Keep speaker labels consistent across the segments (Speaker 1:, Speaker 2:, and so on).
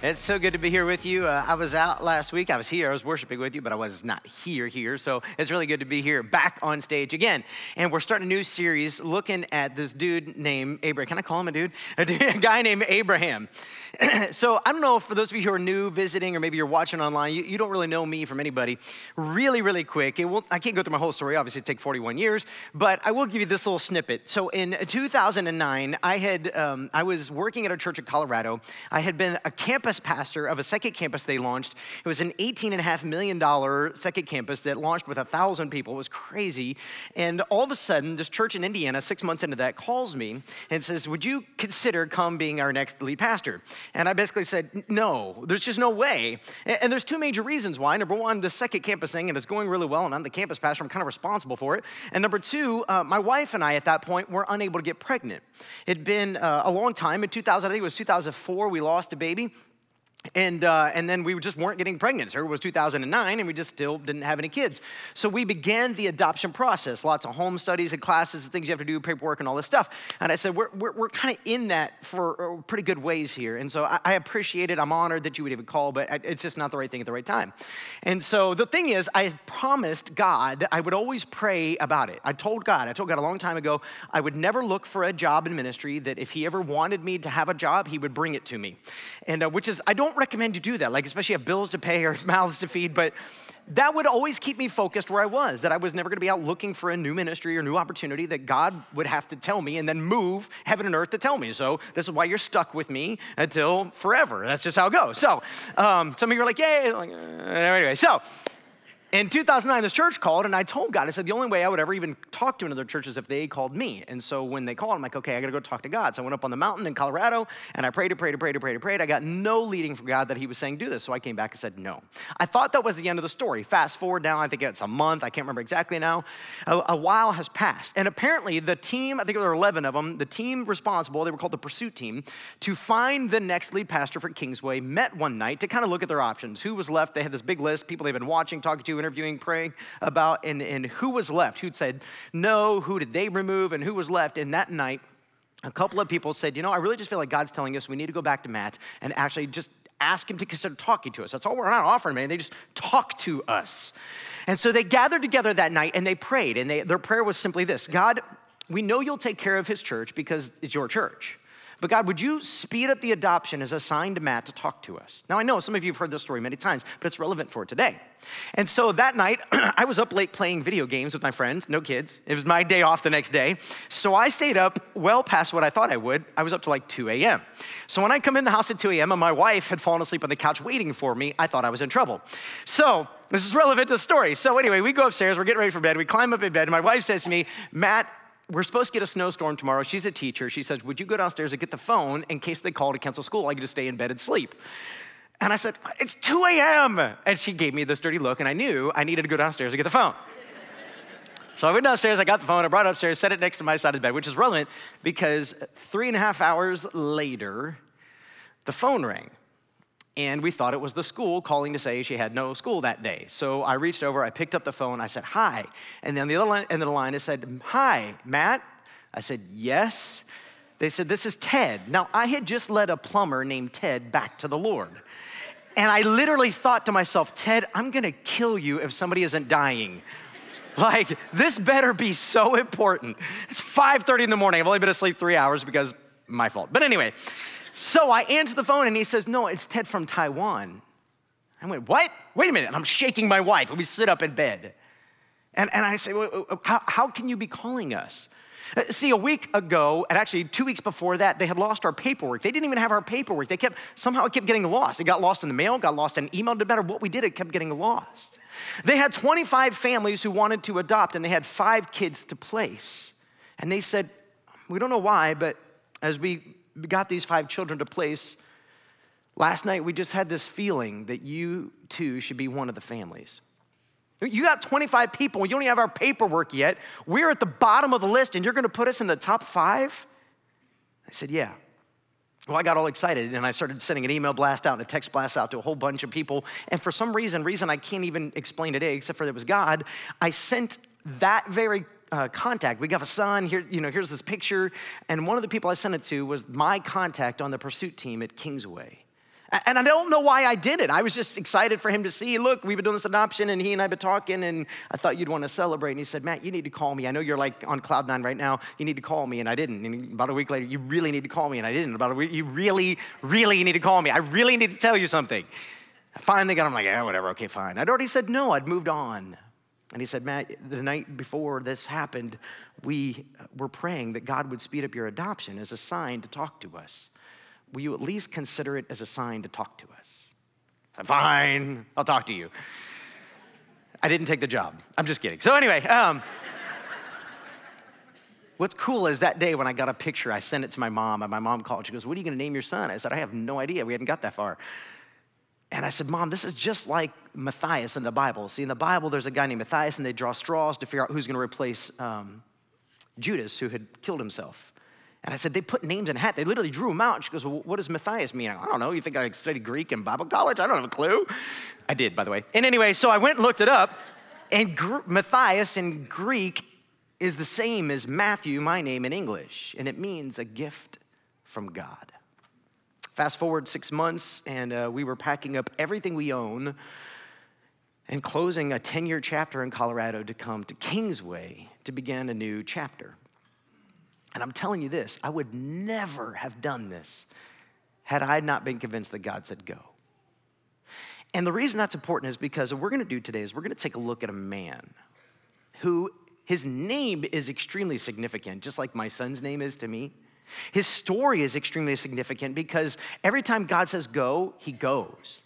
Speaker 1: It's so good to be here with you. Uh, I was out last week. I was here. I was worshiping with you, but I was not here here. So it's really good to be here back on stage again. And we're starting a new series looking at this dude named Abraham. Can I call him a dude? A, dude, a guy named Abraham. so I don't know, for those of you who are new visiting or maybe you're watching online, you, you don't really know me from anybody. Really, really quick. I can't go through my whole story. Obviously, it take 41 years, but I will give you this little snippet. So in 2009, I had um, I was working at a church in Colorado. I had been a campus campus pastor of a second campus they launched. It was an $18.5 million second campus that launched with a 1,000 people. It was crazy. And all of a sudden, this church in Indiana, six months into that, calls me and says, Would you consider come being our next lead pastor? And I basically said, No, there's just no way. And there's two major reasons why. Number one, the second campus thing, and it's going really well, and I'm the campus pastor, I'm kind of responsible for it. And number two, uh, my wife and I at that point were unable to get pregnant. It'd been uh, a long time. In 2000, I think it was 2004, we lost a baby. And, uh, and then we just weren't getting pregnant. It was 2009, and we just still didn't have any kids. So we began the adoption process. Lots of home studies and classes and things you have to do, paperwork and all this stuff. And I said, we're, we're, we're kind of in that for pretty good ways here. And so I, I, appreciate it. I'm honored that you would even call, but it's just not the right thing at the right time. And so the thing is, I promised God I would always pray about it. I told God, I told God a long time ago, I would never look for a job in ministry, that if He ever wanted me to have a job, He would bring it to me. And uh, which is, I don't don't recommend you do that, like, especially have bills to pay or mouths to feed, but that would always keep me focused where I was, that I was never gonna be out looking for a new ministry or new opportunity, that God would have to tell me and then move heaven and earth to tell me. So this is why you're stuck with me until forever. That's just how it goes. So um, some of you are like, yay. Like, uh, anyway, so in 2009, this church called, and I told God, I said, the only way I would ever even talk to another church is if they called me. And so when they called, I'm like, okay, I gotta go talk to God. So I went up on the mountain in Colorado, and I prayed and prayed and prayed and prayed and prayed. I got no leading from God that He was saying, do this. So I came back and said, no. I thought that was the end of the story. Fast forward now, I think it's a month, I can't remember exactly now. A, a while has passed. And apparently, the team, I think there were 11 of them, the team responsible, they were called the pursuit team, to find the next lead pastor for Kingsway, met one night to kind of look at their options. Who was left? They had this big list, people they've been watching, talking to, interviewing, praying about and, and who was left, who'd said no, who did they remove, and who was left. And that night, a couple of people said, You know, I really just feel like God's telling us we need to go back to Matt and actually just ask him to consider talking to us. That's all we're not offering man. They just talk to us. And so they gathered together that night and they prayed. And they, their prayer was simply this God, we know you'll take care of his church because it's your church. But God, would you speed up the adoption as assigned Matt to talk to us? Now, I know some of you have heard this story many times, but it's relevant for today. And so that night, I was up late playing video games with my friends, no kids. It was my day off the next day. So I stayed up well past what I thought I would. I was up to like 2 a.m. So when I come in the house at 2 a.m. and my wife had fallen asleep on the couch waiting for me, I thought I was in trouble. So this is relevant to the story. So anyway, we go upstairs, we're getting ready for bed, we climb up in bed, and my wife says to me, Matt, we're supposed to get a snowstorm tomorrow. She's a teacher. She says, Would you go downstairs and get the phone in case they call to cancel school? I could just stay in bed and sleep. And I said, It's 2 a.m. And she gave me this dirty look, and I knew I needed to go downstairs and get the phone. so I went downstairs, I got the phone, I brought it upstairs, set it next to my side of the bed, which is relevant because three and a half hours later, the phone rang and we thought it was the school calling to say she had no school that day. So I reached over, I picked up the phone, I said, Hi. And then the other line, end of the line, it said, Hi, Matt. I said, Yes. They said, This is Ted. Now, I had just led a plumber named Ted back to the Lord. And I literally thought to myself, Ted, I'm gonna kill you if somebody isn't dying. Like, this better be so important. It's 5:30 in the morning. I've only been asleep three hours because my fault. But anyway, so I answer the phone and he says, No, it's Ted from Taiwan. I went, What? Wait a minute. And I'm shaking my wife and we sit up in bed. And, and I say, well, how, how can you be calling us? Uh, see, a week ago, and actually two weeks before that, they had lost our paperwork. They didn't even have our paperwork. They kept, somehow it kept getting lost. It got lost in the mail, got lost in email. No matter what we did, it kept getting lost. They had 25 families who wanted to adopt, and they had five kids to place. And they said, We don't know why, but as we got these five children to place, last night we just had this feeling that you too should be one of the families. You got 25 people, you don't even have our paperwork yet. We're at the bottom of the list, and you're gonna put us in the top five? I said, Yeah. well, I got all excited and I started sending an email blast out and a text blast out to a whole bunch of people. And for some reason, reason I can't even explain today, except for it was God, I sent that very uh, contact. We got a son here, you know, here's this picture. And one of the people I sent it to was my contact on the pursuit team at Kingsway. And I don't know why I did it. I was just excited for him to see, look, we've been doing this adoption, and he and I have been talking, and I thought you'd want to celebrate. And he said, Matt, you need to call me. I know you're like on cloud nine right now. You need to call me. And I didn't. And about a week later, you really need to call me. And I didn't. About a week, you really, really need to call me. I really need to tell you something. I finally got him like, yeah, whatever, okay, fine. I'd already said no, I'd moved on. And he said, Matt, the night before this happened, we were praying that God would speed up your adoption as a sign to talk to us will you at least consider it as a sign to talk to us? I said, Fine, I'll talk to you. I didn't take the job. I'm just kidding. So, anyway, um, what's cool is that day when I got a picture, I sent it to my mom, and my mom called. She goes, What are you going to name your son? I said, I have no idea. We hadn't got that far. And I said, Mom, this is just like Matthias in the Bible. See, in the Bible, there's a guy named Matthias, and they draw straws to figure out who's going to replace um, Judas, who had killed himself. And I said, they put names in a hat. They literally drew them out. She goes, well, what does Matthias mean? I don't know. You think I studied Greek in Bible college? I don't have a clue. I did, by the way. And anyway, so I went and looked it up. And Gr- Matthias in Greek is the same as Matthew, my name in English. And it means a gift from God. Fast forward six months, and uh, we were packing up everything we own and closing a 10 year chapter in Colorado to come to Kingsway to begin a new chapter. And I'm telling you this, I would never have done this had I not been convinced that God said go. And the reason that's important is because what we're gonna do today is we're gonna take a look at a man who his name is extremely significant, just like my son's name is to me. His story is extremely significant because every time God says go, he goes.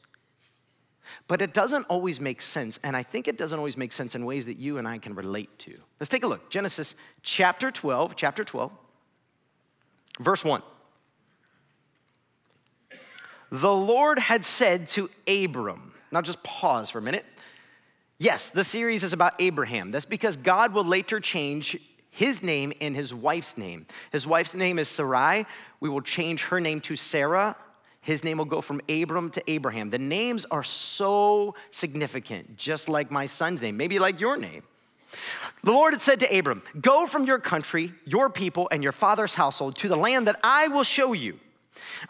Speaker 1: But it doesn't always make sense, and I think it doesn't always make sense in ways that you and I can relate to. Let's take a look. Genesis chapter 12, chapter 12, verse 1. The Lord had said to Abram, now just pause for a minute. Yes, the series is about Abraham. That's because God will later change his name and his wife's name. His wife's name is Sarai. We will change her name to Sarah his name will go from Abram to Abraham. The names are so significant, just like my son's name, maybe like your name. The Lord had said to Abram, Go from your country, your people, and your father's household to the land that I will show you.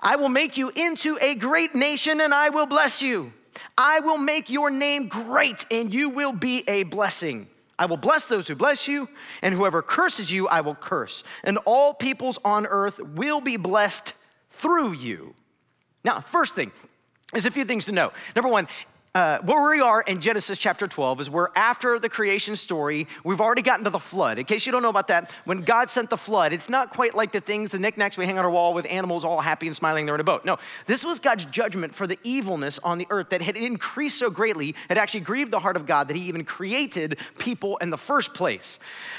Speaker 1: I will make you into a great nation and I will bless you. I will make your name great and you will be a blessing. I will bless those who bless you, and whoever curses you, I will curse. And all peoples on earth will be blessed through you. Now, first thing, there's a few things to know. Number one, uh, where we are in Genesis chapter 12 is we're after the creation story. We've already gotten to the flood. In case you don't know about that, when God sent the flood, it's not quite like the things, the knickknacks we hang on our wall with animals all happy and smiling, they're in a boat. No, this was God's judgment for the evilness on the earth that had increased so greatly, it actually grieved the heart of God that He even created people in the first place.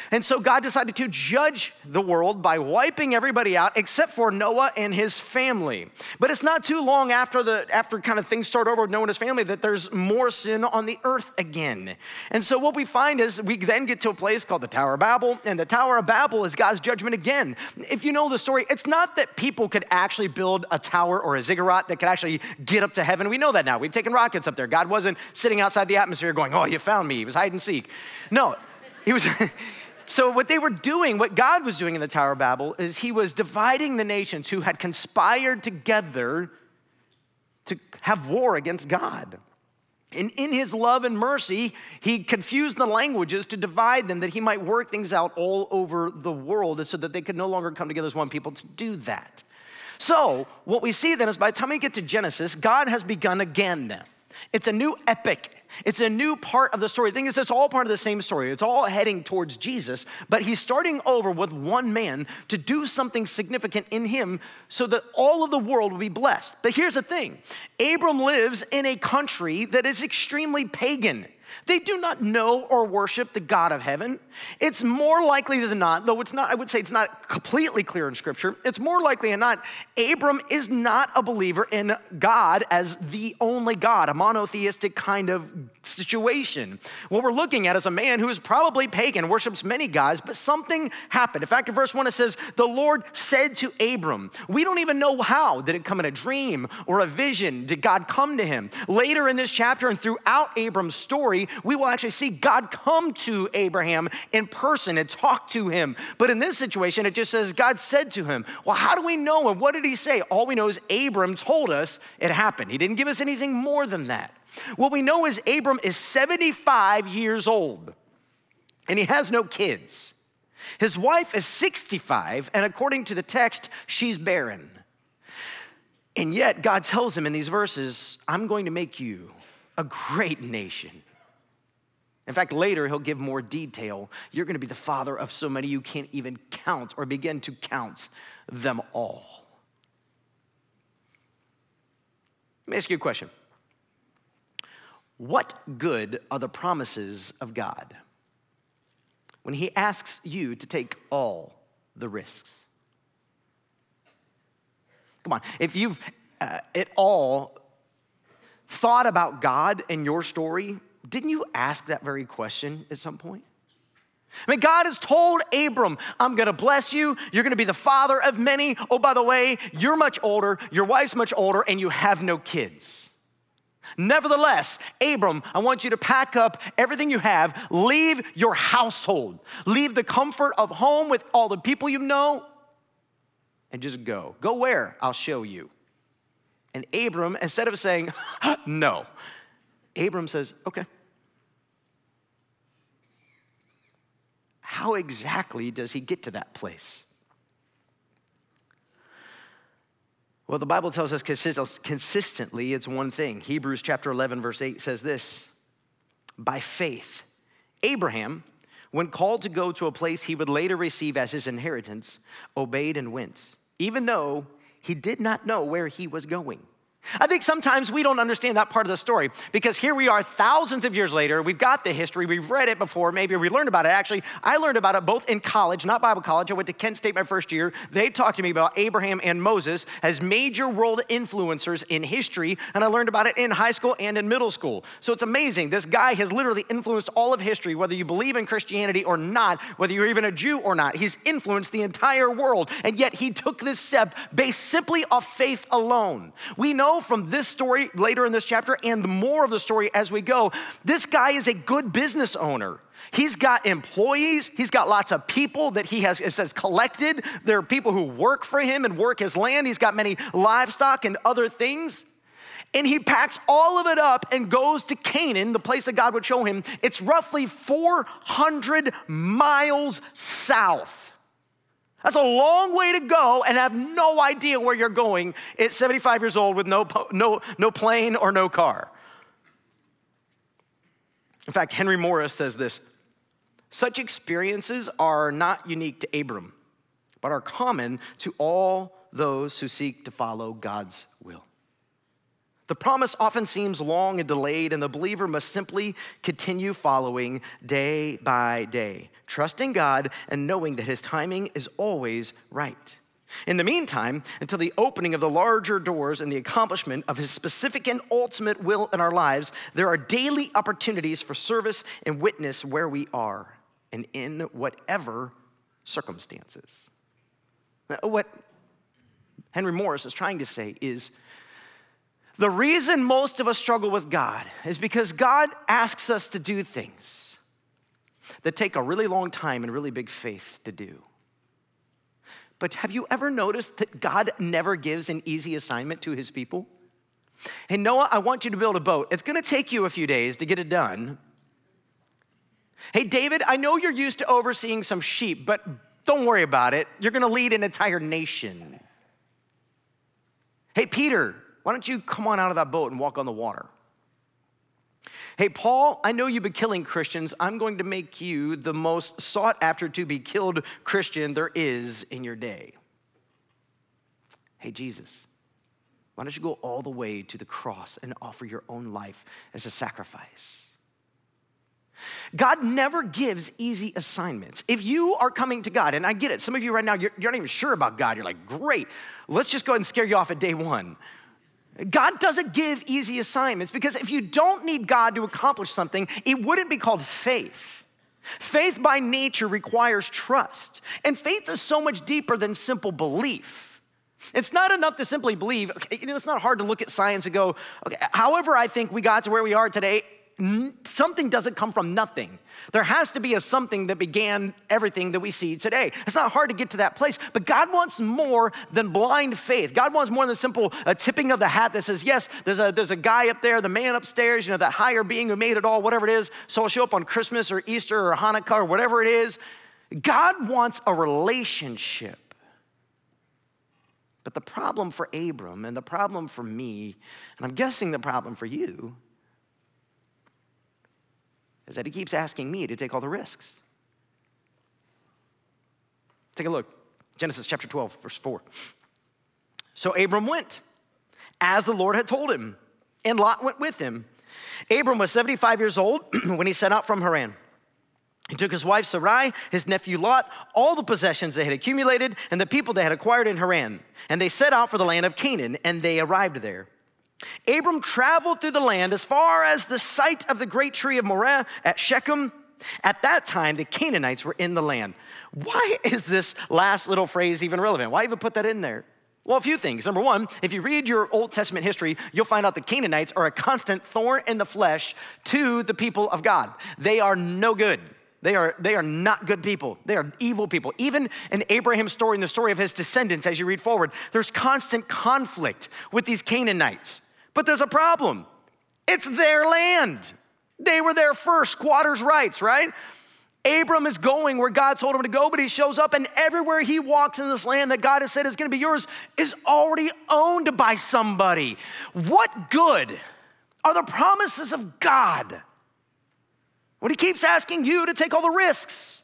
Speaker 1: And so God decided to judge the world by wiping everybody out except for Noah and his family. But it's not too long after the after kind of things start over with Noah and his family that there's there's more sin on the earth again. And so what we find is we then get to a place called the Tower of Babel, and the Tower of Babel is God's judgment again. If you know the story, it's not that people could actually build a tower or a ziggurat that could actually get up to heaven. We know that now. We've taken rockets up there. God wasn't sitting outside the atmosphere going, Oh, you found me. He was hide and seek. No, he was. So, what they were doing, what God was doing in the Tower of Babel, is He was dividing the nations who had conspired together to have war against God. And in his love and mercy, he confused the languages to divide them that he might work things out all over the world so that they could no longer come together as one people to do that. So, what we see then is by the time we get to Genesis, God has begun again. It's a new epic it's a new part of the story. The thing is, it's all part of the same story. It's all heading towards Jesus, but he's starting over with one man to do something significant in him so that all of the world will be blessed. But here's the thing Abram lives in a country that is extremely pagan. They do not know or worship the God of heaven. It's more likely than not, though it's not, I would say it's not completely clear in scripture, it's more likely than not, Abram is not a believer in God as the only God, a monotheistic kind of situation. What we're looking at is a man who is probably pagan, worships many gods, but something happened. In fact, in verse 1, it says, The Lord said to Abram, We don't even know how. Did it come in a dream or a vision? Did God come to him? Later in this chapter and throughout Abram's story, we will actually see God come to Abraham in person and talk to him. But in this situation, it just says, God said to him. Well, how do we know? And what did he say? All we know is Abram told us it happened. He didn't give us anything more than that. What we know is Abram is 75 years old and he has no kids. His wife is 65, and according to the text, she's barren. And yet, God tells him in these verses, I'm going to make you a great nation. In fact, later he'll give more detail. You're going to be the father of so many you can't even count or begin to count them all. Let me ask you a question what good are the promises of God when He asks you to take all the risks? Come on, if you've uh, at all thought about God and your story, didn't you ask that very question at some point? I mean, God has told Abram, I'm gonna bless you. You're gonna be the father of many. Oh, by the way, you're much older, your wife's much older, and you have no kids. Nevertheless, Abram, I want you to pack up everything you have, leave your household, leave the comfort of home with all the people you know, and just go. Go where? I'll show you. And Abram, instead of saying, no, Abram says, okay. How exactly does he get to that place? Well, the Bible tells us consistently it's one thing. Hebrews chapter 11, verse 8 says this By faith, Abraham, when called to go to a place he would later receive as his inheritance, obeyed and went, even though he did not know where he was going. I think sometimes we don't understand that part of the story because here we are thousands of years later. We've got the history, we've read it before, maybe we learned about it. Actually, I learned about it both in college, not Bible college. I went to Kent State my first year. They talked to me about Abraham and Moses as major world influencers in history, and I learned about it in high school and in middle school. So it's amazing. This guy has literally influenced all of history, whether you believe in Christianity or not, whether you're even a Jew or not. He's influenced the entire world, and yet he took this step based simply off faith alone. We know from this story later in this chapter and more of the story as we go, this guy is a good business owner. He's got employees. He's got lots of people that he has, it says, collected. There are people who work for him and work his land. He's got many livestock and other things. And he packs all of it up and goes to Canaan, the place that God would show him. It's roughly 400 miles south. That's a long way to go and have no idea where you're going at 75 years old with no, no, no plane or no car. In fact, Henry Morris says this such experiences are not unique to Abram, but are common to all those who seek to follow God's will. The promise often seems long and delayed, and the believer must simply continue following day by day, trusting God and knowing that His timing is always right. In the meantime, until the opening of the larger doors and the accomplishment of His specific and ultimate will in our lives, there are daily opportunities for service and witness where we are and in whatever circumstances. What Henry Morris is trying to say is the reason most of us struggle with God is because God asks us to do things that take a really long time and really big faith to do. But have you ever noticed that God never gives an easy assignment to his people? Hey, Noah, I want you to build a boat. It's gonna take you a few days to get it done. Hey, David, I know you're used to overseeing some sheep, but don't worry about it. You're gonna lead an entire nation. Hey, Peter, why don't you come on out of that boat and walk on the water? Hey, Paul, I know you've been killing Christians. I'm going to make you the most sought after to be killed Christian there is in your day. Hey, Jesus, why don't you go all the way to the cross and offer your own life as a sacrifice? God never gives easy assignments. If you are coming to God, and I get it, some of you right now, you're, you're not even sure about God. You're like, great, let's just go ahead and scare you off at day one. God doesn't give easy assignments because if you don't need God to accomplish something, it wouldn't be called faith. Faith by nature requires trust, and faith is so much deeper than simple belief. It's not enough to simply believe. You know, it's not hard to look at science and go, okay, however, I think we got to where we are today, something doesn't come from nothing. There has to be a something that began everything that we see today. It's not hard to get to that place, but God wants more than blind faith. God wants more than simple a tipping of the hat that says, yes, there's a, there's a guy up there, the man upstairs, you know, that higher being who made it all, whatever it is. So I'll show up on Christmas or Easter or Hanukkah or whatever it is. God wants a relationship. But the problem for Abram and the problem for me, and I'm guessing the problem for you, is that he keeps asking me to take all the risks. Take a look. Genesis chapter 12, verse 4. So Abram went as the Lord had told him, and Lot went with him. Abram was 75 years old when he set out from Haran. He took his wife Sarai, his nephew Lot, all the possessions they had accumulated, and the people they had acquired in Haran. And they set out for the land of Canaan, and they arrived there. Abram traveled through the land as far as the site of the great tree of Moreh at Shechem. At that time, the Canaanites were in the land. Why is this last little phrase even relevant? Why even put that in there? Well, a few things. Number one, if you read your Old Testament history, you'll find out the Canaanites are a constant thorn in the flesh to the people of God. They are no good. They are, they are not good people. They are evil people. Even in Abraham's story, in the story of his descendants, as you read forward, there's constant conflict with these Canaanites. But there's a problem it's their land. They were there first, squatters' rights, right? Abram is going where God told him to go, but he shows up, and everywhere he walks in this land that God has said is gonna be yours is already owned by somebody. What good are the promises of God when he keeps asking you to take all the risks?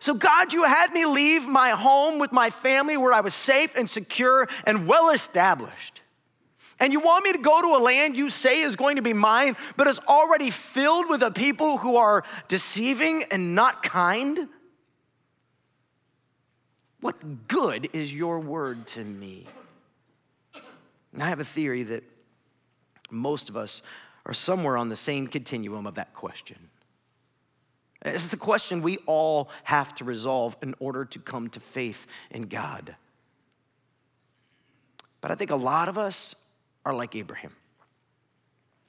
Speaker 1: So, God, you had me leave my home with my family where I was safe and secure and well established. And you want me to go to a land you say is going to be mine, but is already filled with a people who are deceiving and not kind? What good is your word to me? And I have a theory that most of us are somewhere on the same continuum of that question. It's the question we all have to resolve in order to come to faith in God. But I think a lot of us are like Abraham.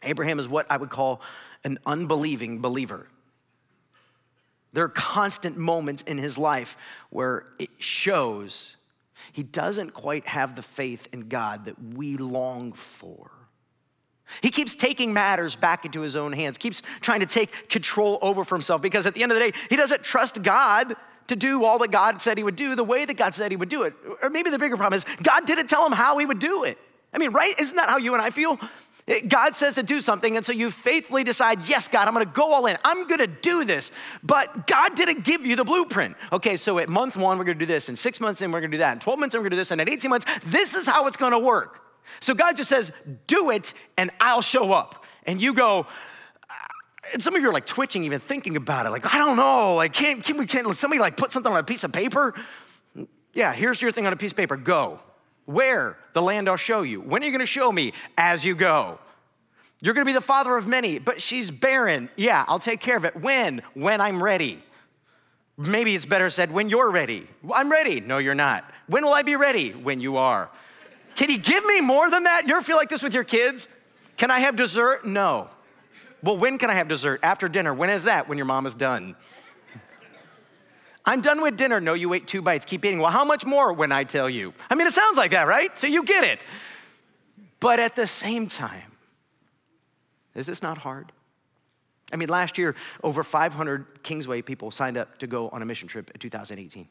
Speaker 1: Abraham is what I would call an unbelieving believer. There are constant moments in his life where it shows he doesn't quite have the faith in God that we long for. He keeps taking matters back into his own hands, keeps trying to take control over for himself because at the end of the day, he doesn't trust God to do all that God said he would do the way that God said he would do it. Or maybe the bigger problem is God didn't tell him how he would do it. I mean, right? Isn't that how you and I feel? God says to do something, and so you faithfully decide, yes, God, I'm gonna go all in. I'm gonna do this. But God didn't give you the blueprint. Okay, so at month one, we're gonna do this, and six months in, we're gonna do that, and 12 months in, we're gonna do this, and at 18 months, this is how it's gonna work. So God just says, do it, and I'll show up. And you go, uh, and some of you are like twitching even thinking about it. Like, I don't know. Like, can't, can we, can't somebody like put something on a piece of paper? Yeah, here's your thing on a piece of paper. Go. Where? The land I'll show you. When are you going to show me? As you go. You're going to be the father of many, but she's barren. Yeah, I'll take care of it. When? When I'm ready. Maybe it's better said, when you're ready. I'm ready. No, you're not. When will I be ready? When you are. Can he give me more than that? You ever feel like this with your kids? Can I have dessert? No. Well, when can I have dessert? After dinner. When is that? When your mom is done. I'm done with dinner. No, you ate two bites. Keep eating. Well, how much more when I tell you? I mean, it sounds like that, right? So you get it. But at the same time, is this not hard? I mean, last year, over 500 Kingsway people signed up to go on a mission trip in 2018.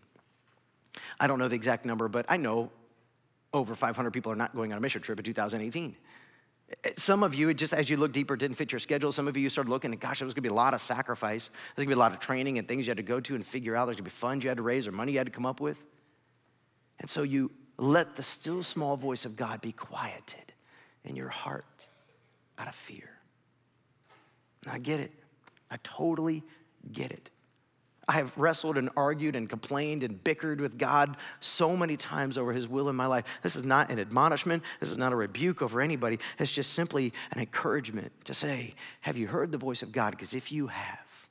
Speaker 1: I don't know the exact number, but I know over 500 people are not going on a mission trip in 2018. Some of you, just as you look deeper, didn't fit your schedule. Some of you started looking and gosh, there was gonna be a lot of sacrifice. There's gonna be a lot of training and things you had to go to and figure out. There's gonna be funds you had to raise or money you had to come up with. And so you let the still small voice of God be quieted in your heart out of fear. And I get it. I totally get it. I have wrestled and argued and complained and bickered with God so many times over His will in my life. This is not an admonishment. This is not a rebuke over anybody. It's just simply an encouragement to say, Have you heard the voice of God? Because if you have,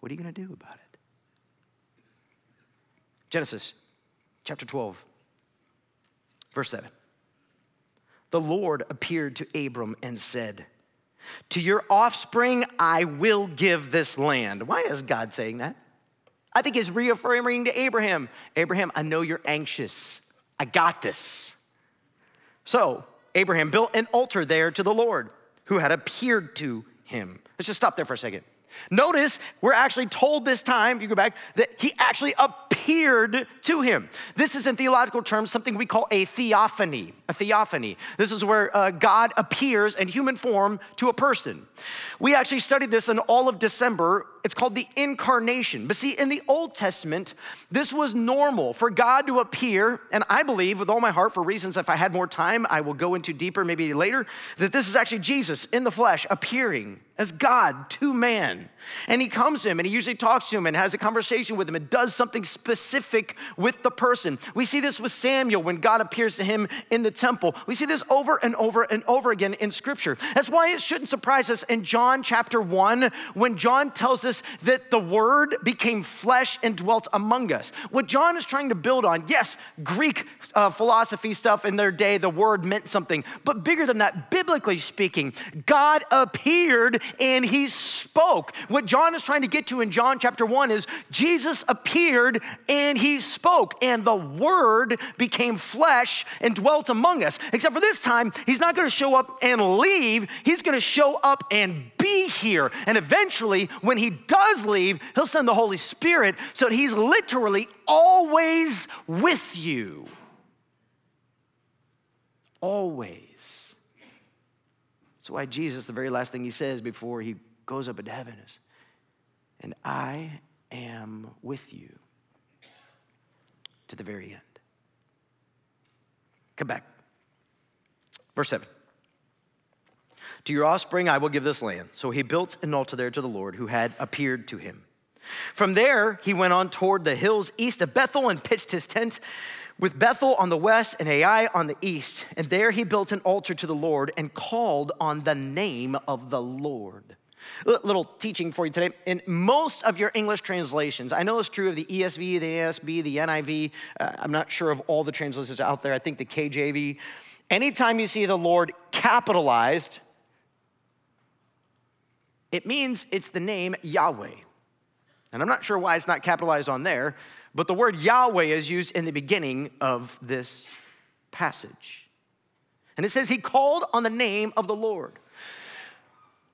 Speaker 1: what are you going to do about it? Genesis chapter 12, verse 7. The Lord appeared to Abram and said, to your offspring, I will give this land. Why is God saying that? I think he's reaffirming to Abraham Abraham, I know you're anxious. I got this. So, Abraham built an altar there to the Lord who had appeared to him. Let's just stop there for a second. Notice we're actually told this time, if you go back, that he actually appeared to him. This is in theological terms something we call a theophany. A theophany. This is where uh, God appears in human form to a person. We actually studied this in all of December. It's called the incarnation. But see, in the Old Testament, this was normal for God to appear, and I believe with all my heart, for reasons if I had more time, I will go into deeper maybe later, that this is actually Jesus in the flesh appearing as God to man. And he comes to him and he usually talks to him and has a conversation with him and does something specific with the person. We see this with Samuel when God appears to him in the temple. We see this over and over and over again in scripture. That's why it shouldn't surprise us in John chapter 1 when John tells us that the word became flesh and dwelt among us. What John is trying to build on, yes, Greek uh, philosophy stuff in their day, the word meant something, but bigger than that, biblically speaking, God appeared and he spoke. What John is trying to get to in John chapter 1 is Jesus appeared and he spoke, and the word became flesh and dwelt among us. Except for this time, he's not going to show up and leave, he's going to show up and be here. And eventually, when he does leave, he'll send the Holy Spirit so that he's literally always with you. Always. That's why Jesus, the very last thing he says before he goes up into heaven is, and I am with you to the very end. Come back. Verse 7. To your offspring I will give this land. So he built an altar there to the Lord who had appeared to him. From there, he went on toward the hills east of Bethel and pitched his tent with Bethel on the west and Ai on the east. And there he built an altar to the Lord and called on the name of the Lord. Little teaching for you today. In most of your English translations, I know it's true of the ESV, the ASB, the NIV. Uh, I'm not sure of all the translations out there. I think the KJV. Anytime you see the Lord capitalized, it means it's the name Yahweh. And I'm not sure why it's not capitalized on there, but the word Yahweh is used in the beginning of this passage. And it says, He called on the name of the Lord.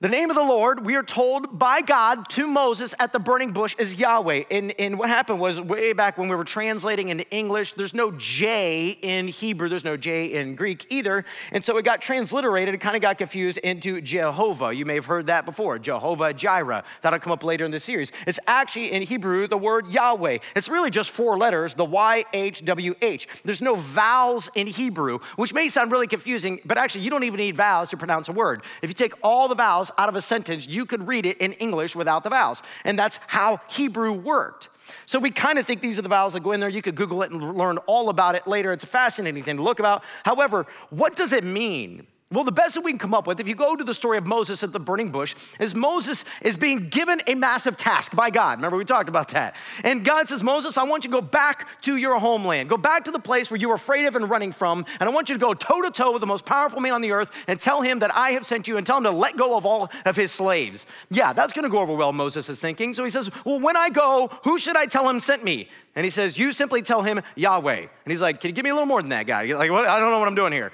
Speaker 1: The name of the Lord, we are told by God to Moses at the burning bush is Yahweh. And, and what happened was way back when we were translating into English, there's no J in Hebrew, there's no J in Greek either. And so it got transliterated, it kind of got confused into Jehovah. You may have heard that before, Jehovah Jireh. That'll come up later in the series. It's actually in Hebrew the word Yahweh. It's really just four letters, the Y H W H. There's no vowels in Hebrew, which may sound really confusing, but actually you don't even need vowels to pronounce a word. If you take all the vowels out of a sentence, you could read it in English without the vowels. And that's how Hebrew worked. So we kind of think these are the vowels that go in there. You could Google it and learn all about it later. It's a fascinating thing to look about. However, what does it mean? Well, the best that we can come up with, if you go to the story of Moses at the burning bush, is Moses is being given a massive task by God. Remember, we talked about that. And God says, Moses, I want you to go back to your homeland. Go back to the place where you were afraid of and running from. And I want you to go toe to toe with the most powerful man on the earth and tell him that I have sent you and tell him to let go of all of his slaves. Yeah, that's going to go over well, Moses is thinking. So he says, Well, when I go, who should I tell him sent me? And he says, You simply tell him Yahweh. And he's like, Can you give me a little more than that, guy? Like, what? I don't know what I'm doing here.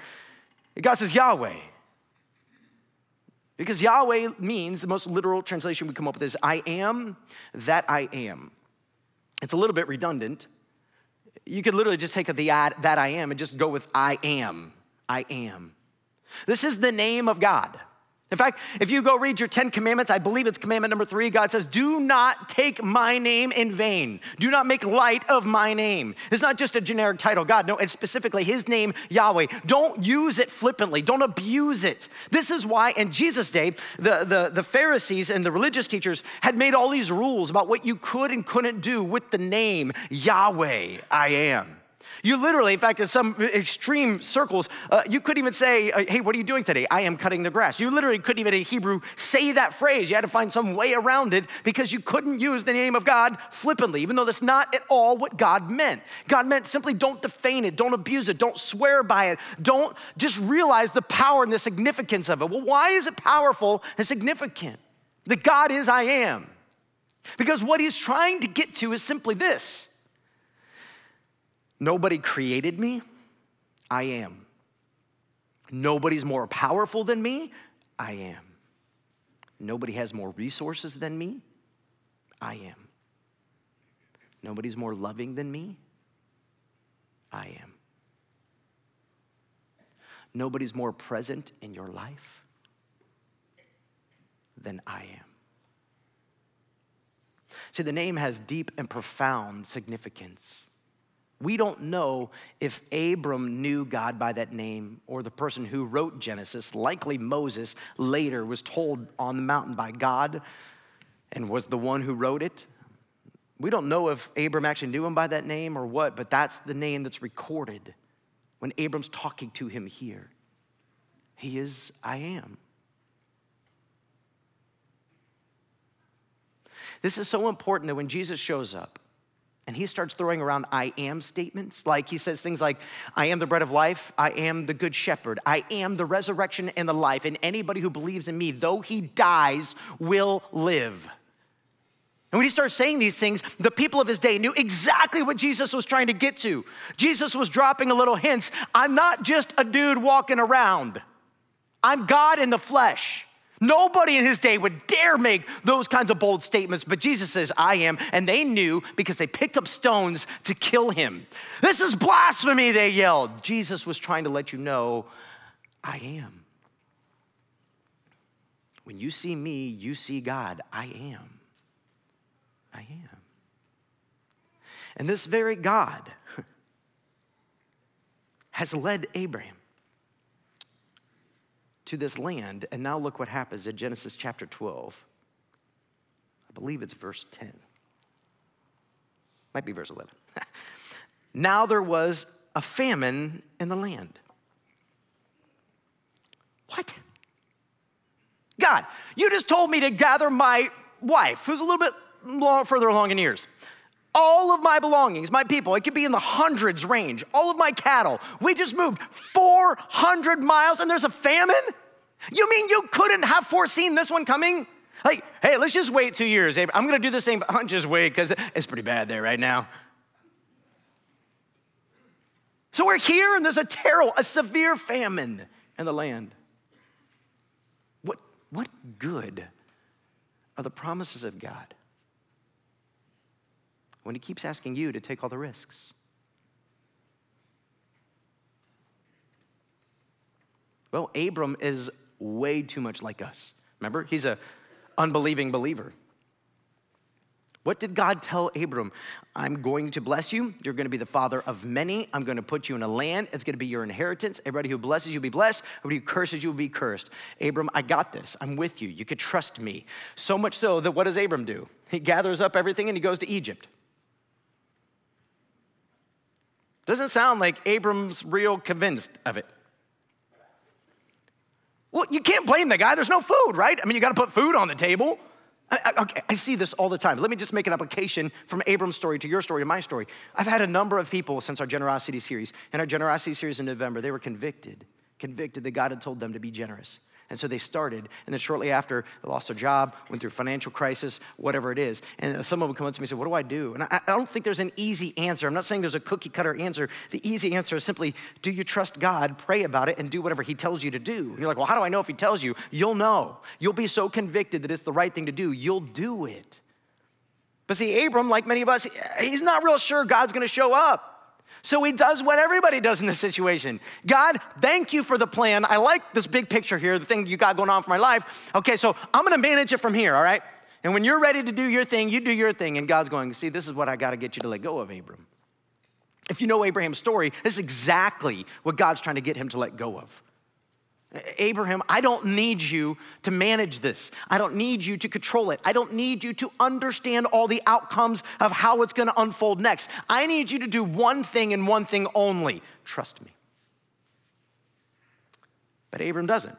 Speaker 1: God says, Yahweh. Because Yahweh means, the most literal translation we come up with is, I am that I am. It's a little bit redundant. You could literally just take the I, that I am and just go with I am. I am. This is the name of God. In fact, if you go read your 10 commandments, I believe it's commandment number three, God says, Do not take my name in vain. Do not make light of my name. It's not just a generic title, God. No, it's specifically his name, Yahweh. Don't use it flippantly, don't abuse it. This is why in Jesus' day, the, the, the Pharisees and the religious teachers had made all these rules about what you could and couldn't do with the name Yahweh, I am. You literally, in fact, in some extreme circles, uh, you couldn't even say, uh, Hey, what are you doing today? I am cutting the grass. You literally couldn't even in Hebrew say that phrase. You had to find some way around it because you couldn't use the name of God flippantly, even though that's not at all what God meant. God meant simply don't defame it, don't abuse it, don't swear by it, don't just realize the power and the significance of it. Well, why is it powerful and significant? That God is I am. Because what he's trying to get to is simply this Nobody created me, I am. Nobody's more powerful than me, I am. Nobody has more resources than me, I am. Nobody's more loving than me, I am. Nobody's more present in your life than I am. See, the name has deep and profound significance. We don't know if Abram knew God by that name or the person who wrote Genesis, likely Moses, later was told on the mountain by God and was the one who wrote it. We don't know if Abram actually knew him by that name or what, but that's the name that's recorded when Abram's talking to him here. He is, I am. This is so important that when Jesus shows up, and he starts throwing around I am statements. Like he says things like, I am the bread of life, I am the good shepherd, I am the resurrection and the life, and anybody who believes in me, though he dies, will live. And when he starts saying these things, the people of his day knew exactly what Jesus was trying to get to. Jesus was dropping a little hints I'm not just a dude walking around, I'm God in the flesh. Nobody in his day would dare make those kinds of bold statements, but Jesus says, I am. And they knew because they picked up stones to kill him. This is blasphemy, they yelled. Jesus was trying to let you know, I am. When you see me, you see God. I am. I am. And this very God has led Abraham to this land. And now look what happens in Genesis chapter 12. I believe it's verse 10. Might be verse 11. now there was a famine in the land. What? God, you just told me to gather my wife, who's a little bit further along in years. All of my belongings, my people, it could be in the hundreds range, all of my cattle. We just moved 400 miles and there's a famine? You mean you couldn't have foreseen this one coming? Like, hey, let's just wait two years. I'm gonna do the same, but just wait because it's pretty bad there right now. So we're here and there's a terrible, a severe famine in the land. What, what good are the promises of God when He keeps asking you to take all the risks? Well, Abram is way too much like us. Remember, he's a unbelieving believer. What did God tell Abram? I'm going to bless you. You're going to be the father of many. I'm going to put you in a land. It's going to be your inheritance. Everybody who blesses you will be blessed. Everybody who curses you will be cursed. Abram, I got this. I'm with you. You could trust me. So much so that what does Abram do? He gathers up everything and he goes to Egypt. Doesn't sound like Abram's real convinced of it. Well, you can't blame the guy. There's no food, right? I mean, you got to put food on the table. I, I, okay, I see this all the time. Let me just make an application from Abram's story to your story to my story. I've had a number of people since our generosity series. In our generosity series in November, they were convicted, convicted that God had told them to be generous. And so they started, and then shortly after, they lost their job, went through financial crisis, whatever it is. And some of them come up to me and say, What do I do? And I, I don't think there's an easy answer. I'm not saying there's a cookie cutter answer. The easy answer is simply, Do you trust God, pray about it, and do whatever He tells you to do? And you're like, Well, how do I know if He tells you? You'll know. You'll be so convicted that it's the right thing to do, you'll do it. But see, Abram, like many of us, he's not real sure God's gonna show up. So he does what everybody does in this situation. God, thank you for the plan. I like this big picture here, the thing you got going on for my life. Okay, so I'm gonna manage it from here, all right? And when you're ready to do your thing, you do your thing. And God's going, see, this is what I gotta get you to let go of, Abram. If you know Abraham's story, this is exactly what God's trying to get him to let go of. Abraham, I don't need you to manage this. I don't need you to control it. I don't need you to understand all the outcomes of how it's going to unfold next. I need you to do one thing and one thing only trust me. But Abram doesn't.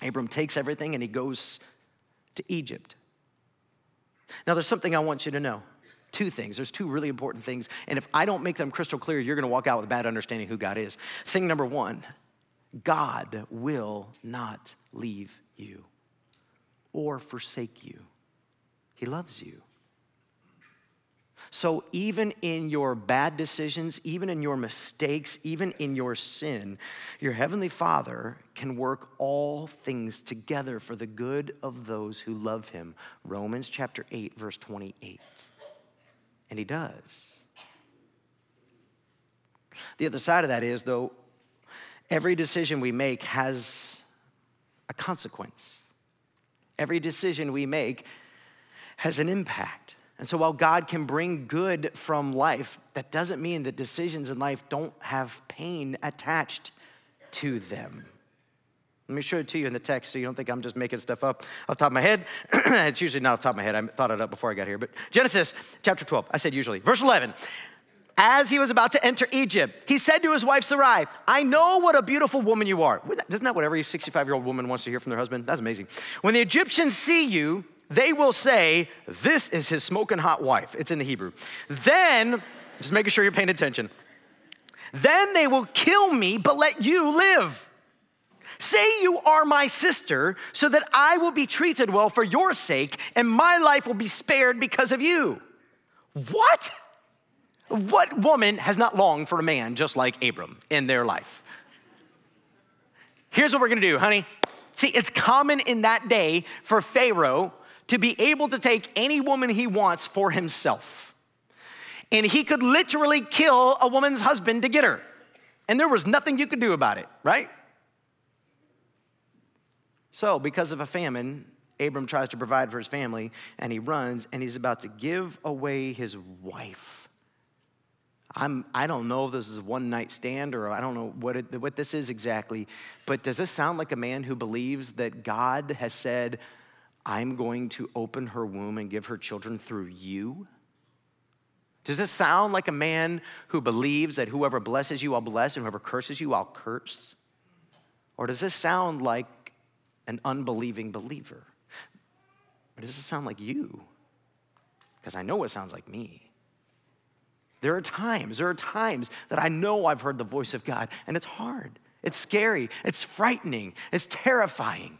Speaker 1: Abram takes everything and he goes to Egypt. Now, there's something I want you to know. Two things. There's two really important things. And if I don't make them crystal clear, you're going to walk out with a bad understanding who God is. Thing number one God will not leave you or forsake you. He loves you. So, even in your bad decisions, even in your mistakes, even in your sin, your Heavenly Father can work all things together for the good of those who love Him. Romans chapter 8, verse 28. And He does. The other side of that is, though, Every decision we make has a consequence. Every decision we make has an impact. And so while God can bring good from life, that doesn't mean that decisions in life don't have pain attached to them. Let me show it to you in the text so you don't think I'm just making stuff up off the top of my head. it's usually not off the top of my head. I thought it up before I got here. But Genesis chapter 12, I said usually. Verse 11 as he was about to enter Egypt, he said to his wife Sarai, I know what a beautiful woman you are. Isn't that what every 65 year old woman wants to hear from their husband? That's amazing. When the Egyptians see you, they will say, This is his smoking hot wife. It's in the Hebrew. Then, just making sure you're paying attention, then they will kill me, but let you live. Say you are my sister, so that I will be treated well for your sake, and my life will be spared because of you. What? What woman has not longed for a man just like Abram in their life? Here's what we're gonna do, honey. See, it's common in that day for Pharaoh to be able to take any woman he wants for himself. And he could literally kill a woman's husband to get her. And there was nothing you could do about it, right? So, because of a famine, Abram tries to provide for his family and he runs and he's about to give away his wife. I'm, I don't know if this is a one night stand or I don't know what, it, what this is exactly, but does this sound like a man who believes that God has said, I'm going to open her womb and give her children through you? Does this sound like a man who believes that whoever blesses you, I'll bless, and whoever curses you, I'll curse? Or does this sound like an unbelieving believer? Or does this sound like you? Because I know it sounds like me. There are times, there are times that I know I've heard the voice of God, and it's hard. It's scary. It's frightening. It's terrifying.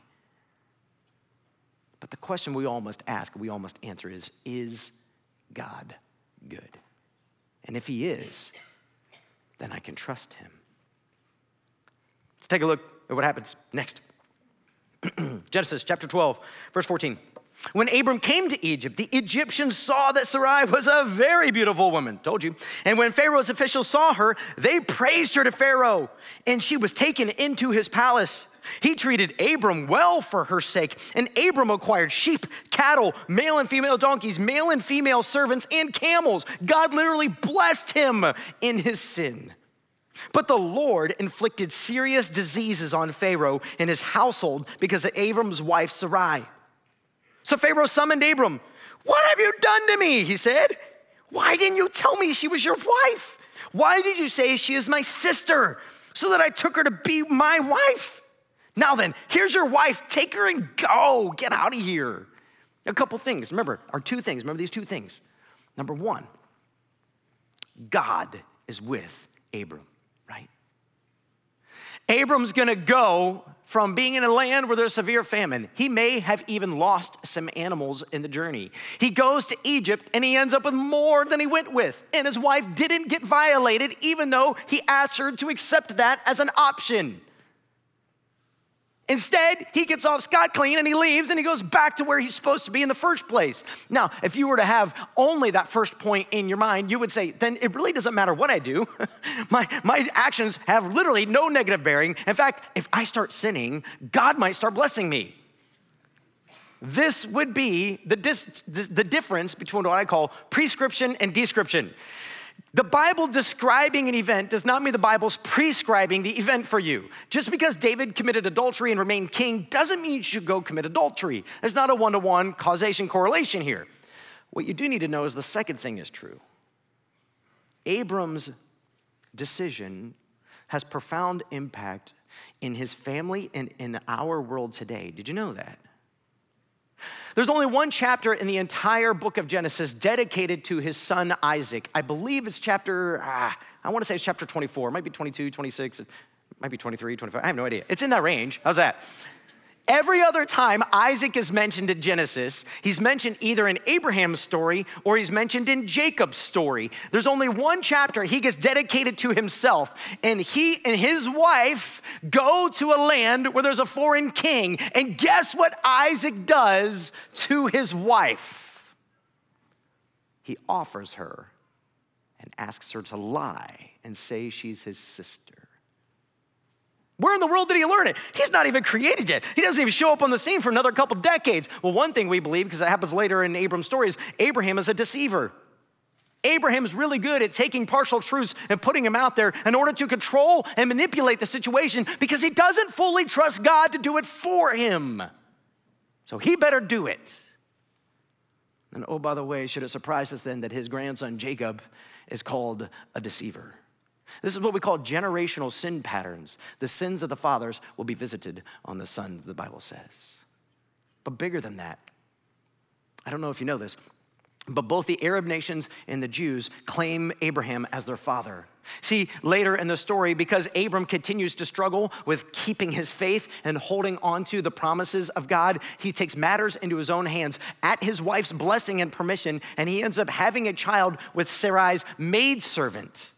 Speaker 1: But the question we all must ask, we all must answer is Is God good? And if He is, then I can trust Him. Let's take a look at what happens next. Genesis chapter 12, verse 14. When Abram came to Egypt, the Egyptians saw that Sarai was a very beautiful woman. Told you. And when Pharaoh's officials saw her, they praised her to Pharaoh, and she was taken into his palace. He treated Abram well for her sake, and Abram acquired sheep, cattle, male and female donkeys, male and female servants, and camels. God literally blessed him in his sin. But the Lord inflicted serious diseases on Pharaoh and his household because of Abram's wife Sarai. So Pharaoh summoned Abram. What have you done to me? He said. Why didn't you tell me she was your wife? Why did you say she is my sister so that I took her to be my wife? Now then, here's your wife. Take her and go. Get out of here. A couple things. Remember, are two things. Remember these two things. Number one, God is with Abram, right? Abram's gonna go from being in a land where there's severe famine. He may have even lost some animals in the journey. He goes to Egypt and he ends up with more than he went with. And his wife didn't get violated, even though he asked her to accept that as an option. Instead, he gets off scot clean and he leaves and he goes back to where he's supposed to be in the first place. Now, if you were to have only that first point in your mind, you would say, then it really doesn't matter what I do. my, my actions have literally no negative bearing. In fact, if I start sinning, God might start blessing me. This would be the, dis, the difference between what I call prescription and description. The Bible describing an event does not mean the Bible's prescribing the event for you. Just because David committed adultery and remained king doesn't mean you should go commit adultery. There's not a one to one causation correlation here. What you do need to know is the second thing is true. Abram's decision has profound impact in his family and in our world today. Did you know that? There's only one chapter in the entire book of Genesis dedicated to his son Isaac. I believe it's chapter, ah, I want to say it's chapter 24. It might be 22, 26, it might be 23, 25. I have no idea. It's in that range. How's that? Every other time Isaac is mentioned in Genesis, he's mentioned either in Abraham's story or he's mentioned in Jacob's story. There's only one chapter he gets dedicated to himself, and he and his wife go to a land where there's a foreign king. And guess what Isaac does to his wife? He offers her and asks her to lie and say she's his sister. Where in the world did he learn it? He's not even created yet. He doesn't even show up on the scene for another couple decades. Well, one thing we believe, because it happens later in Abram's stories, Abraham is a deceiver. Abraham is really good at taking partial truths and putting them out there in order to control and manipulate the situation because he doesn't fully trust God to do it for him. So he better do it. And oh, by the way, should it surprise us then that his grandson Jacob is called a deceiver? This is what we call generational sin patterns. The sins of the fathers will be visited on the sons, the Bible says. But bigger than that, I don't know if you know this, but both the Arab nations and the Jews claim Abraham as their father. See, later in the story, because Abram continues to struggle with keeping his faith and holding on to the promises of God, he takes matters into his own hands at his wife's blessing and permission, and he ends up having a child with Sarai's maidservant.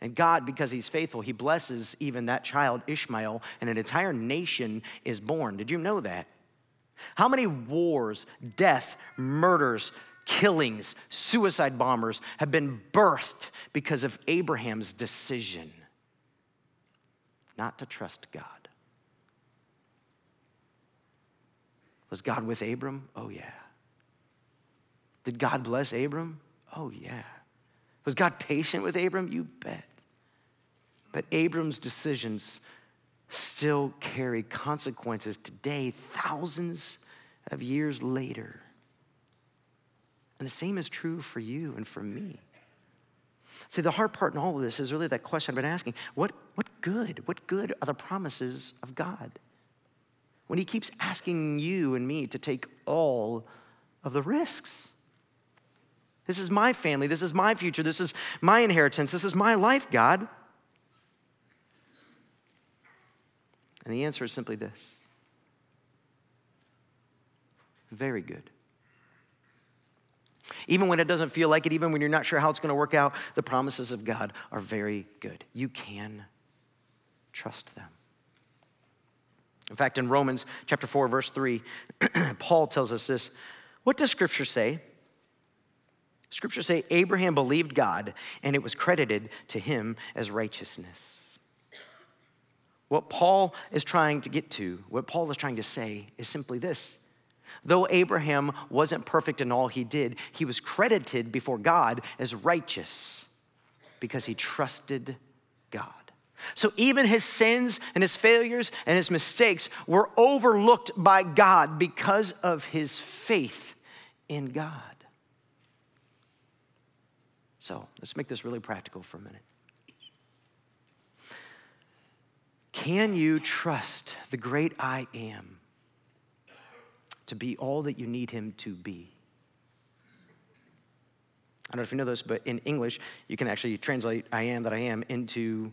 Speaker 1: And God, because He's faithful, He blesses even that child, Ishmael, and an entire nation is born. Did you know that? How many wars, death, murders, killings, suicide bombers have been birthed because of Abraham's decision not to trust God? Was God with Abram? Oh, yeah. Did God bless Abram? Oh, yeah. Was God patient with Abram? You bet. But Abram's decisions still carry consequences today, thousands of years later. And the same is true for you and for me. See, the hard part in all of this is really that question I've been asking what, what good? What good are the promises of God? When He keeps asking you and me to take all of the risks. This is my family. This is my future. This is my inheritance. This is my life, God. And the answer is simply this very good. Even when it doesn't feel like it, even when you're not sure how it's going to work out, the promises of God are very good. You can trust them. In fact, in Romans chapter 4, verse 3, Paul tells us this. What does Scripture say? Scripture say Abraham believed God and it was credited to him as righteousness. What Paul is trying to get to, what Paul is trying to say is simply this. Though Abraham wasn't perfect in all he did, he was credited before God as righteous because he trusted God. So even his sins and his failures and his mistakes were overlooked by God because of his faith in God. So let's make this really practical for a minute. Can you trust the great I am to be all that you need him to be? I don't know if you know this, but in English, you can actually translate I am that I am into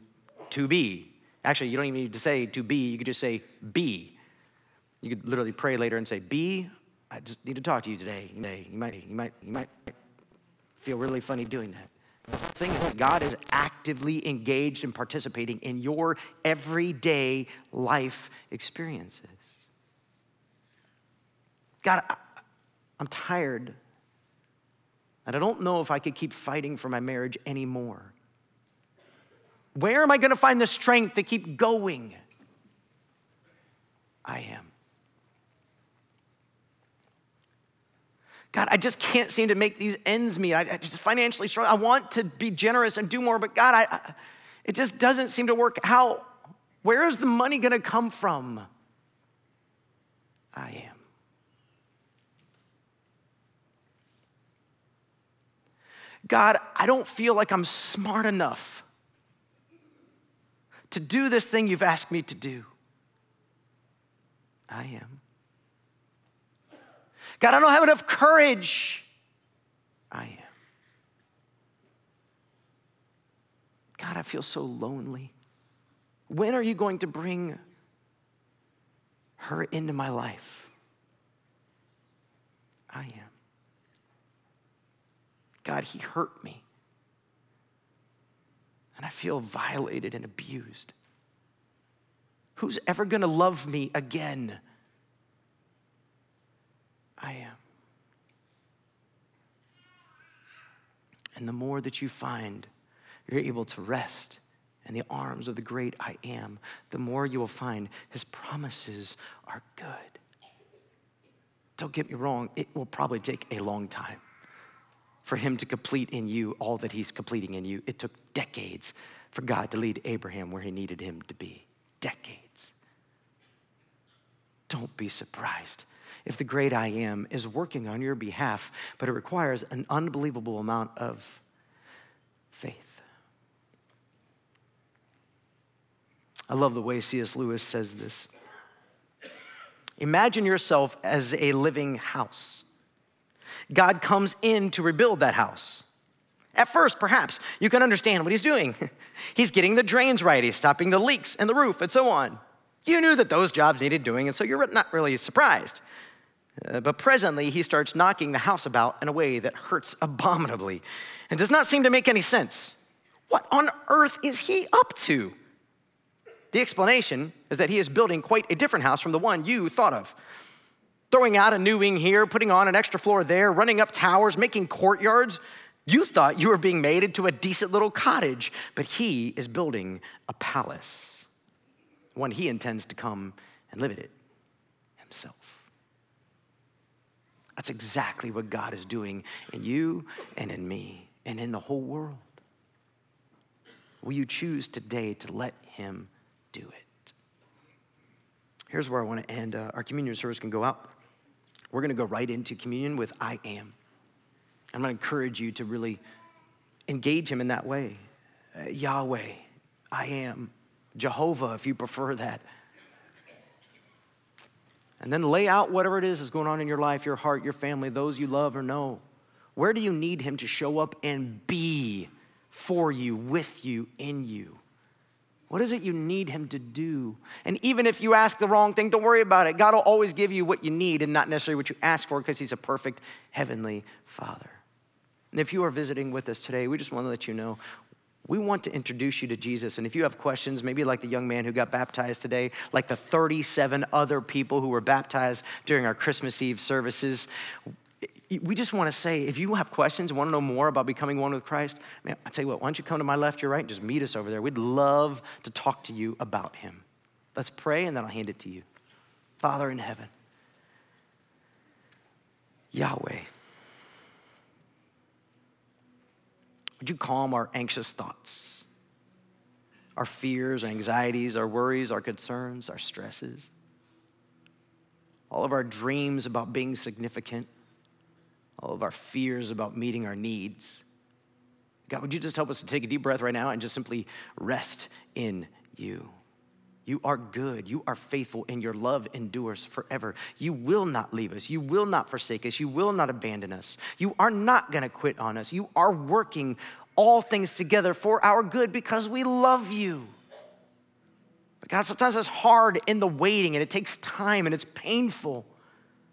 Speaker 1: to be. Actually, you don't even need to say to be, you could just say be. You could literally pray later and say, Be, I just need to talk to you today. You might, you might, you might feel really funny doing that. The thing is that God is actively engaged and participating in your everyday life experiences. God, I, I'm tired. And I don't know if I could keep fighting for my marriage anymore. Where am I going to find the strength to keep going? I am. God, I just can't seem to make these ends meet. I, I just financially struggle. I want to be generous and do more, but God, I, I it just doesn't seem to work. How? Where is the money going to come from? I am. God, I don't feel like I'm smart enough to do this thing you've asked me to do. I am. God, I don't have enough courage. I am. God, I feel so lonely. When are you going to bring her into my life? I am. God, he hurt me. And I feel violated and abused. Who's ever going to love me again? I am. And the more that you find you're able to rest in the arms of the great I am, the more you will find his promises are good. Don't get me wrong, it will probably take a long time for him to complete in you all that he's completing in you. It took decades for God to lead Abraham where he needed him to be. Decades. Don't be surprised if the great I am is working on your behalf, but it requires an unbelievable amount of faith. I love the way C.S. Lewis says this. Imagine yourself as a living house. God comes in to rebuild that house. At first, perhaps, you can understand what he's doing. he's getting the drains right, he's stopping the leaks in the roof, and so on. You knew that those jobs needed doing, and so you're not really surprised. Uh, but presently, he starts knocking the house about in a way that hurts abominably and does not seem to make any sense. What on earth is he up to? The explanation is that he is building quite a different house from the one you thought of. Throwing out a new wing here, putting on an extra floor there, running up towers, making courtyards. You thought you were being made into a decent little cottage, but he is building a palace, one he intends to come and live in it himself. That's exactly what God is doing in you and in me and in the whole world. Will you choose today to let Him do it? Here's where I want to end. Uh, our communion service can go out. We're going to go right into communion with I am. I'm going to encourage you to really engage Him in that way. Uh, Yahweh, I am. Jehovah, if you prefer that and then lay out whatever it is that's going on in your life, your heart, your family, those you love or know. Where do you need Him to show up and be for you, with you, in you? What is it you need Him to do? And even if you ask the wrong thing, don't worry about it. God will always give you what you need and not necessarily what you ask for because He's a perfect Heavenly Father. And if you are visiting with us today, we just want to let you know we want to introduce you to Jesus. And if you have questions, maybe like the young man who got baptized today, like the 37 other people who were baptized during our Christmas Eve services, we just want to say if you have questions, want to know more about becoming one with Christ, man, I tell you what, why don't you come to my left, your right, and just meet us over there? We'd love to talk to you about him. Let's pray, and then I'll hand it to you. Father in heaven, Yahweh. Would you calm our anxious thoughts, our fears, anxieties, our worries, our concerns, our stresses, all of our dreams about being significant, all of our fears about meeting our needs? God, would you just help us to take a deep breath right now and just simply rest in you? You are good. You are faithful, and your love endures forever. You will not leave us. You will not forsake us. You will not abandon us. You are not going to quit on us. You are working all things together for our good because we love you. But God, sometimes it's hard in the waiting and it takes time and it's painful.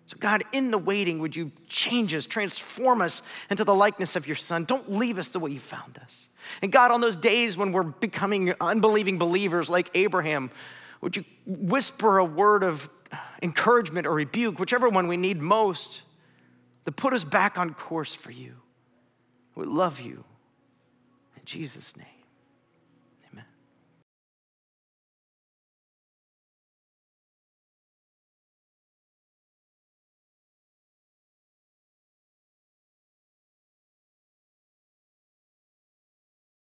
Speaker 1: So, God, in the waiting, would you change us, transform us into the likeness of your Son? Don't leave us the way you found us. And God, on those days when we're becoming unbelieving believers like Abraham, would you whisper a word of encouragement or rebuke, whichever one we need most, to put us back on course for you? We love you. In Jesus' name.